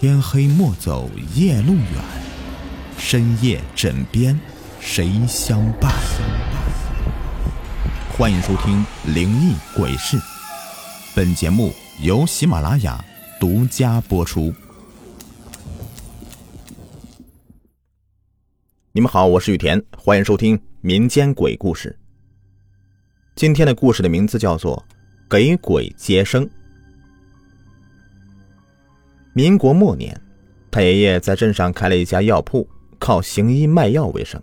天黑莫走夜路远，深夜枕边谁相伴？欢迎收听《灵异鬼事》，本节目由喜马拉雅独家播出。你们好，我是雨田，欢迎收听民间鬼故事。今天的故事的名字叫做《给鬼接生》。民国末年，太爷爷在镇上开了一家药铺，靠行医卖药为生。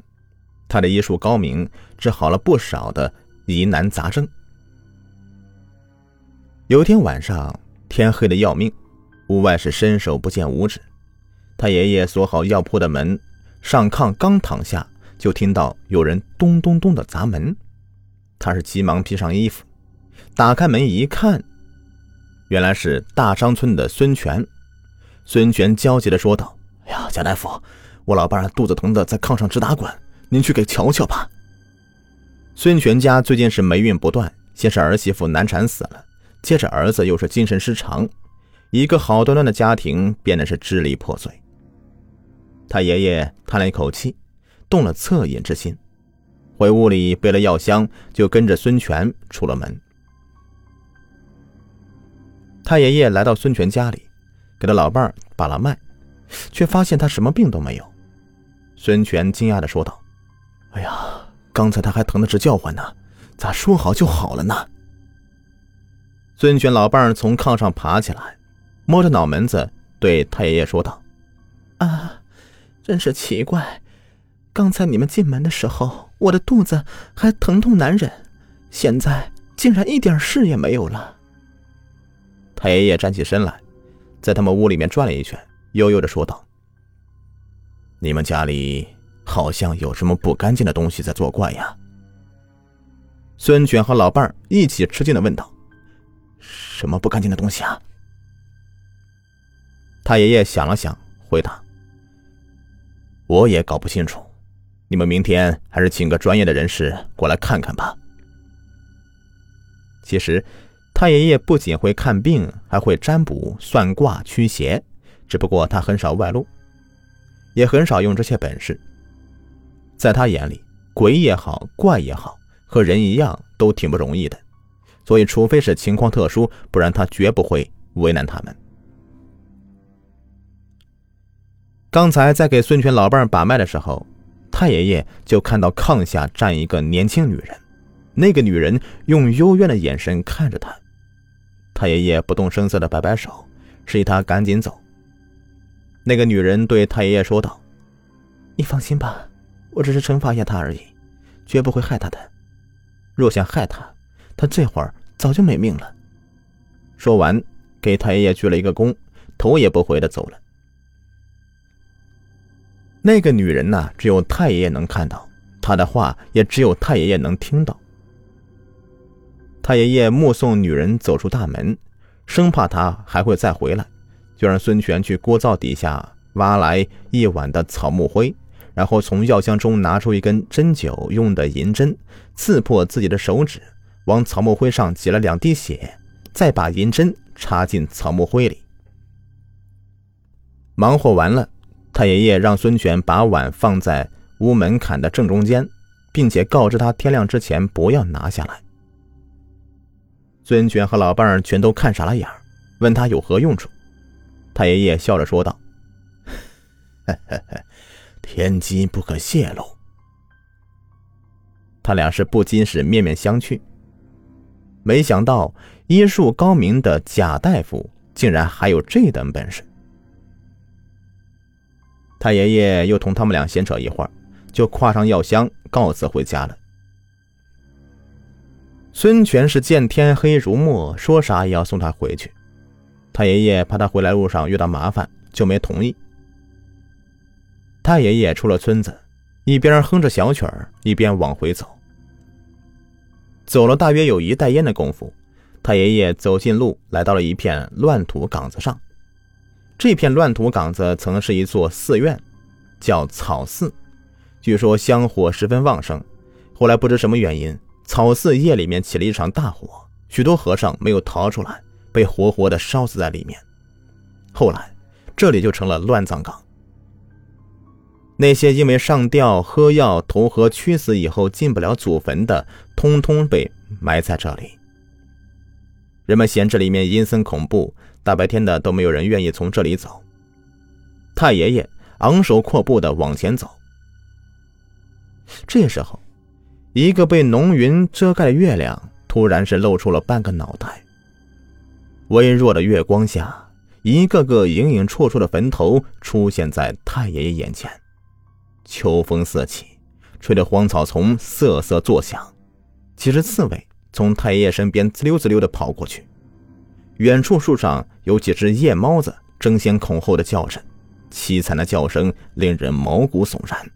他的医术高明，治好了不少的疑难杂症。有天晚上，天黑的要命，屋外是伸手不见五指。太爷爷锁好药铺的门，上炕刚躺下，就听到有人咚咚咚的砸门。他是急忙披上衣服，打开门一看，原来是大张村的孙权。孙权焦急地说道：“哎呀，贾大夫，我老伴肚子疼的在炕上直打滚，您去给瞧瞧吧。”孙权家最近是霉运不断，先是儿媳妇难产死了，接着儿子又是精神失常，一个好端端的家庭变得是支离破碎。他爷爷叹了一口气，动了恻隐之心，回屋里背了药箱，就跟着孙权出了门。太爷爷来到孙权家里。给他老伴儿把了脉，却发现他什么病都没有。孙权惊讶的说道：“哎呀，刚才他还疼得直叫唤呢，咋说好就好了呢？”孙权老伴儿从炕上爬起来，摸着脑门子对太爷爷说道：“啊，真是奇怪，刚才你们进门的时候，我的肚子还疼痛难忍，现在竟然一点事也没有了。”太爷爷站起身来。在他们屋里面转了一圈，悠悠的说道：“你们家里好像有什么不干净的东西在作怪呀？”孙权和老伴一起吃惊的问道：“什么不干净的东西啊？”太爷爷想了想，回答：“我也搞不清楚，你们明天还是请个专业的人士过来看看吧。”其实。太爷爷不仅会看病，还会占卜、算卦、驱邪，只不过他很少外露，也很少用这些本事。在他眼里，鬼也好，怪也好，和人一样都挺不容易的，所以除非是情况特殊，不然他绝不会为难他们。刚才在给孙权老伴把脉的时候，太爷爷就看到炕下站一个年轻女人，那个女人用幽怨的眼神看着他。太爷爷不动声色的摆摆手，示意他赶紧走。那个女人对太爷爷说道：“你放心吧，我只是惩罚一下他而已，绝不会害他的。若想害他，他这会儿早就没命了。”说完，给太爷爷鞠了一个躬，头也不回的走了。那个女人呐，只有太爷爷能看到，她的话也只有太爷爷能听到。太爷爷目送女人走出大门，生怕她还会再回来，就让孙权去锅灶底下挖来一碗的草木灰，然后从药箱中拿出一根针灸用的银针，刺破自己的手指，往草木灰上挤了两滴血，再把银针插进草木灰里。忙活完了，太爷爷让孙权把碗放在屋门槛的正中间，并且告知他天亮之前不要拿下来。孙权和老伴儿全都看傻了眼问他有何用处。太爷爷笑着说道：“ 天机不可泄露。”他俩是不禁是面面相觑。没想到医术高明的贾大夫竟然还有这等本事。太爷爷又同他们俩闲扯一会儿，就挎上药箱告辞回家了。孙权是见天黑如墨，说啥也要送他回去。太爷爷怕他回来路上遇到麻烦，就没同意。太爷爷出了村子，一边哼着小曲儿，一边往回走。走了大约有一袋烟的功夫，太爷爷走近路，来到了一片乱土岗子上。这片乱土岗子曾是一座寺院，叫草寺，据说香火十分旺盛。后来不知什么原因。草寺夜里面起了一场大火，许多和尚没有逃出来，被活活的烧死在里面。后来，这里就成了乱葬岗。那些因为上吊、喝药、投河屈死以后进不了祖坟的，通通被埋在这里。人们嫌这里面阴森恐怖，大白天的都没有人愿意从这里走。太爷爷昂首阔步的往前走。这时候，一个被浓云遮盖的月亮突然是露出了半个脑袋。微弱的月光下，一个个影影绰绰的坟头出现在太爷爷眼前。秋风四起，吹得荒草丛瑟瑟作响。几只刺猬从太爷爷身边滋溜滋溜的跑过去。远处树上有几只夜猫子争先恐后的叫着，凄惨的叫声令人毛骨悚然。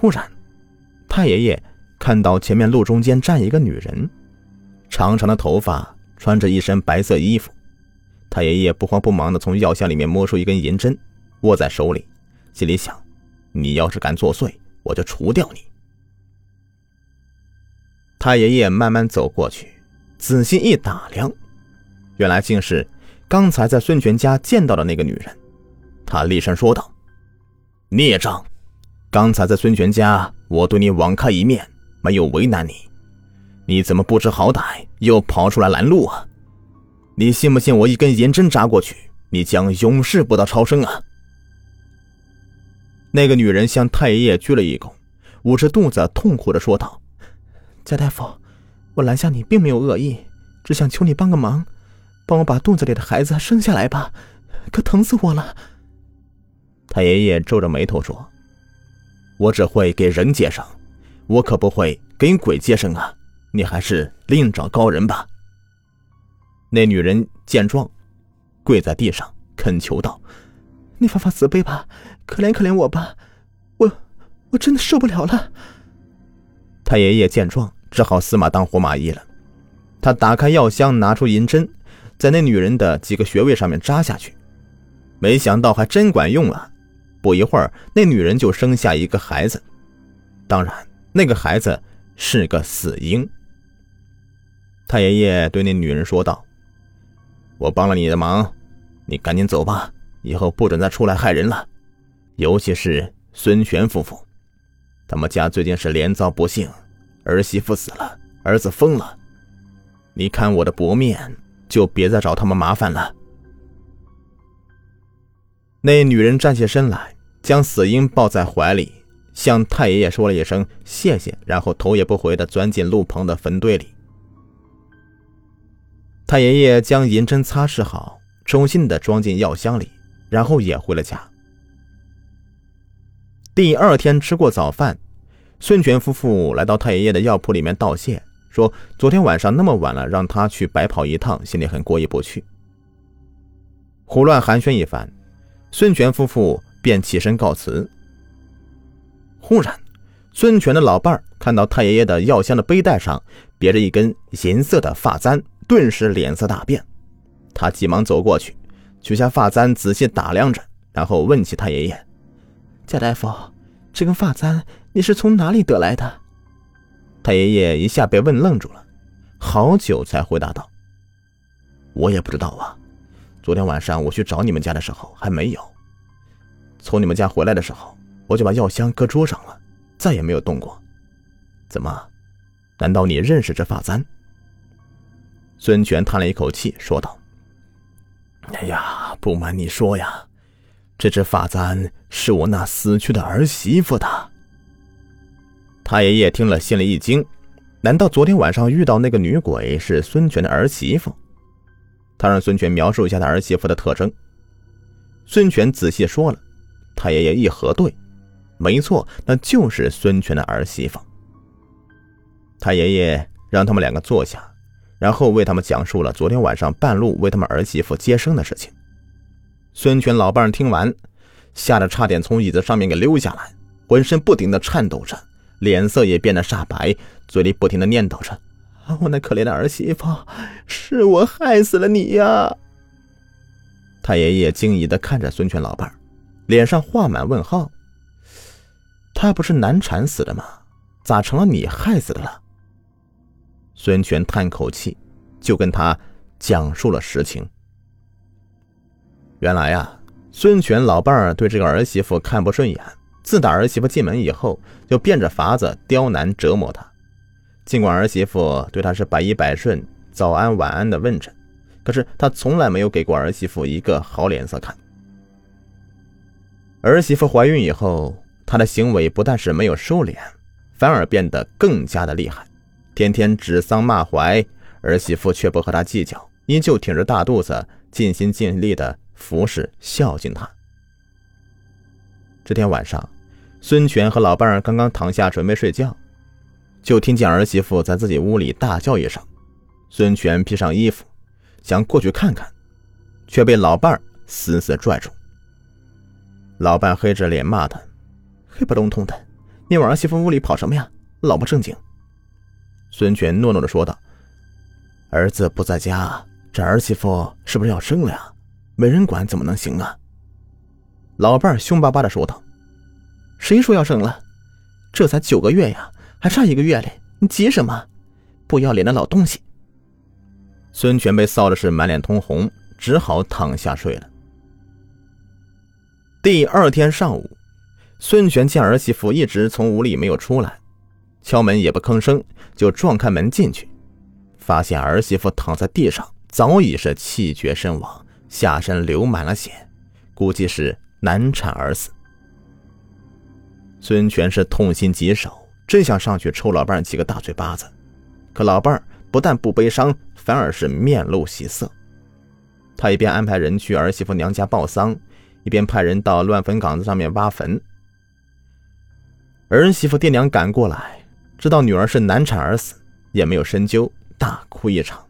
忽然，太爷爷看到前面路中间站一个女人，长长的头发，穿着一身白色衣服。太爷爷不慌不忙的从药箱里面摸出一根银针。握在手里，心里想：“你要是敢作祟，我就除掉你。”太爷爷慢慢走过去，仔细一打量，原来竟是刚才在孙权家见到的那个女人。他厉声说道：“孽障！刚才在孙权家，我对你网开一面，没有为难你，你怎么不知好歹，又跑出来拦路啊？你信不信我一根银针扎过去，你将永世不得超生啊？”那个女人向太爷爷鞠了一躬，捂着肚子痛苦的说道：“贾大夫，我拦下你并没有恶意，只想求你帮个忙，帮我把肚子里的孩子生下来吧，可疼死我了。”太爷爷皱着眉头说：“我只会给人接生，我可不会给鬼接生啊！你还是另找高人吧。”那女人见状，跪在地上恳求道：“你发发慈悲吧！”可怜可怜我吧，我我真的受不了了。太爷爷见状，只好死马当活马医了。他打开药箱，拿出银针，在那女人的几个穴位上面扎下去，没想到还真管用了。不一会儿，那女人就生下一个孩子，当然，那个孩子是个死婴。太爷爷对那女人说道：“我帮了你的忙，你赶紧走吧，以后不准再出来害人了。”尤其是孙权夫妇，他们家最近是连遭不幸，儿媳妇死了，儿子疯了。你看我的薄面，就别再找他们麻烦了。那女人站起身来，将死婴抱在怀里，向太爷爷说了一声谢谢，然后头也不回的钻进路旁的坟堆里。太爷爷将银针擦拭好，重新的装进药箱里，然后也回了家。第二天吃过早饭，孙权夫妇来到太爷爷的药铺里面道谢，说昨天晚上那么晚了，让他去白跑一趟，心里很过意不去。胡乱寒暄一番，孙权夫妇便起身告辞。忽然，孙权的老伴儿看到太爷爷的药箱的背带上别着一根银色的发簪，顿时脸色大变。他急忙走过去，取下发簪，仔细打量着，然后问起太爷爷。贾大夫，这根发簪你是从哪里得来的？太爷爷一下被问愣住了，好久才回答道：“我也不知道啊。昨天晚上我去找你们家的时候还没有。从你们家回来的时候，我就把药箱搁桌上了，再也没有动过。怎么？难道你认识这发簪？”孙权叹了一口气，说道：“哎呀，不瞒你说呀。”这只发簪是我那死去的儿媳妇的。太爷爷听了，心里一惊，难道昨天晚上遇到那个女鬼是孙权的儿媳妇？他让孙权描述一下他儿媳妇的特征。孙权仔细说了，太爷爷一核对，没错，那就是孙权的儿媳妇。太爷爷让他们两个坐下，然后为他们讲述了昨天晚上半路为他们儿媳妇接生的事情。孙权老伴听完，吓得差点从椅子上面给溜下来，浑身不停的颤抖着，脸色也变得煞白，嘴里不停的念叨着：“我那可怜的儿媳妇，是我害死了你呀！”太爷爷惊疑的看着孙权老伴脸上画满问号：“他不是难产死的吗？咋成了你害死的了？”孙权叹口气，就跟他讲述了实情。原来啊，孙权老伴儿对这个儿媳妇看不顺眼，自打儿媳妇进门以后，就变着法子刁难折磨她。尽管儿媳妇对他是百依百顺，早安晚安的问着，可是他从来没有给过儿媳妇一个好脸色看。儿媳妇怀孕以后，他的行为不但是没有收敛，反而变得更加的厉害，天天指桑骂槐，儿媳妇却不和他计较，依旧挺着大肚子，尽心尽力的服侍孝敬他。这天晚上，孙权和老伴儿刚刚躺下准备睡觉，就听见儿媳妇在自己屋里大叫一声。孙权披上衣服，想过去看看，却被老伴儿死死拽住。老伴黑着脸骂他：“黑不隆冬的，你往儿媳妇屋里跑什么呀？老不正经！”孙权诺诺的说道：“儿子不在家，这儿媳妇是不是要生了呀？没人管怎么能行啊？”老伴凶巴巴的说道：“谁说要生了？这才九个月呀，还差一个月嘞！你急什么？不要脸的老东西！”孙权被臊的是满脸通红，只好躺下睡了。第二天上午，孙权见儿媳妇一直从屋里没有出来，敲门也不吭声，就撞开门进去，发现儿媳妇躺在地上，早已是气绝身亡，下身流满了血，估计是难产而死。孙权是痛心疾首，真想上去抽老伴几个大嘴巴子，可老伴不但不悲伤，反而是面露喜色。他一边安排人去儿媳妇娘家报丧。一边派人到乱坟岗子上面挖坟。儿媳妇爹娘赶过来，知道女儿是难产而死，也没有深究，大哭一场。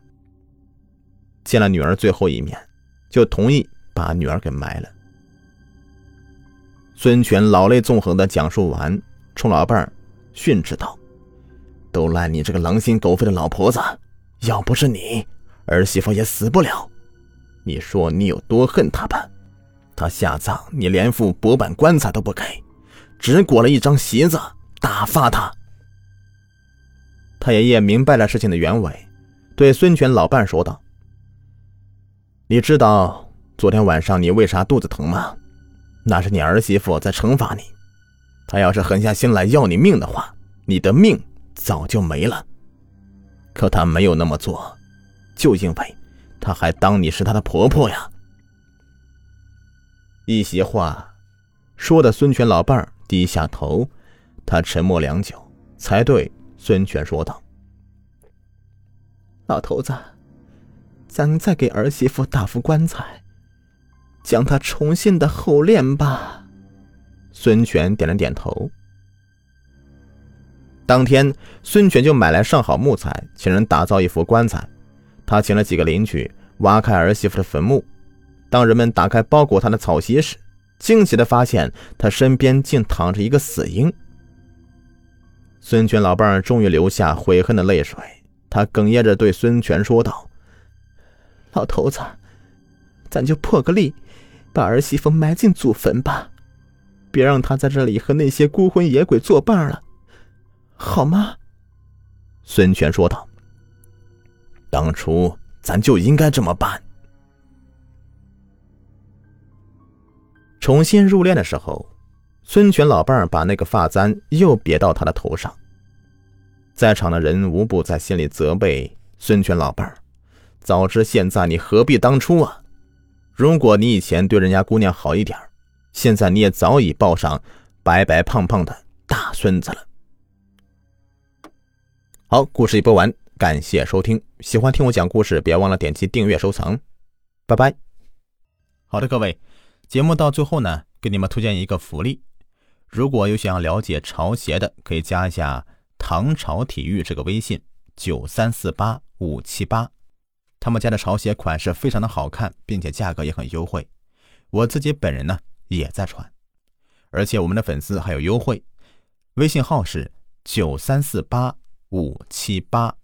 见了女儿最后一面，就同意把女儿给埋了。孙权老泪纵横的讲述完，冲老伴儿训斥道：“都赖你这个狼心狗肺的老婆子！要不是你，儿媳妇也死不了。你说你有多恨她吧？”他下葬，你连副薄板棺材都不给，只裹了一张席子，打发他。太爷爷明白了事情的原委，对孙权老伴说道：“你知道昨天晚上你为啥肚子疼吗？那是你儿媳妇在惩罚你。她要是狠下心来要你命的话，你的命早就没了。可她没有那么做，就因为她还当你是她的婆婆呀。”一席话，说的孙权老伴儿低下头，他沉默良久，才对孙权说道：“老头子，咱再给儿媳妇打副棺材，将她重新的后殓吧。”孙权点了点头。当天，孙权就买来上好木材，请人打造一副棺材。他请了几个邻居挖开儿媳妇的坟墓。当人们打开包裹他的草席时，惊喜的发现他身边竟躺着一个死婴。孙权老伴儿终于流下悔恨的泪水，他哽咽着对孙权说道：“老头子，咱就破个例，把儿媳妇埋进祖坟吧，别让她在这里和那些孤魂野鬼作伴了，好吗？”孙权说道：“当初咱就应该这么办。”重新入殓的时候，孙权老伴儿把那个发簪又别到他的头上。在场的人无不在心里责备孙权老伴儿：“早知现在，你何必当初啊？如果你以前对人家姑娘好一点现在你也早已抱上白白胖胖的大孙子了。”好，故事已播完，感谢收听。喜欢听我讲故事，别忘了点击订阅、收藏。拜拜。好的，各位。节目到最后呢，给你们推荐一个福利。如果有想要了解潮鞋的，可以加一下“唐朝体育”这个微信，九三四八五七八。他们家的潮鞋款式非常的好看，并且价格也很优惠。我自己本人呢也在穿，而且我们的粉丝还有优惠。微信号是九三四八五七八。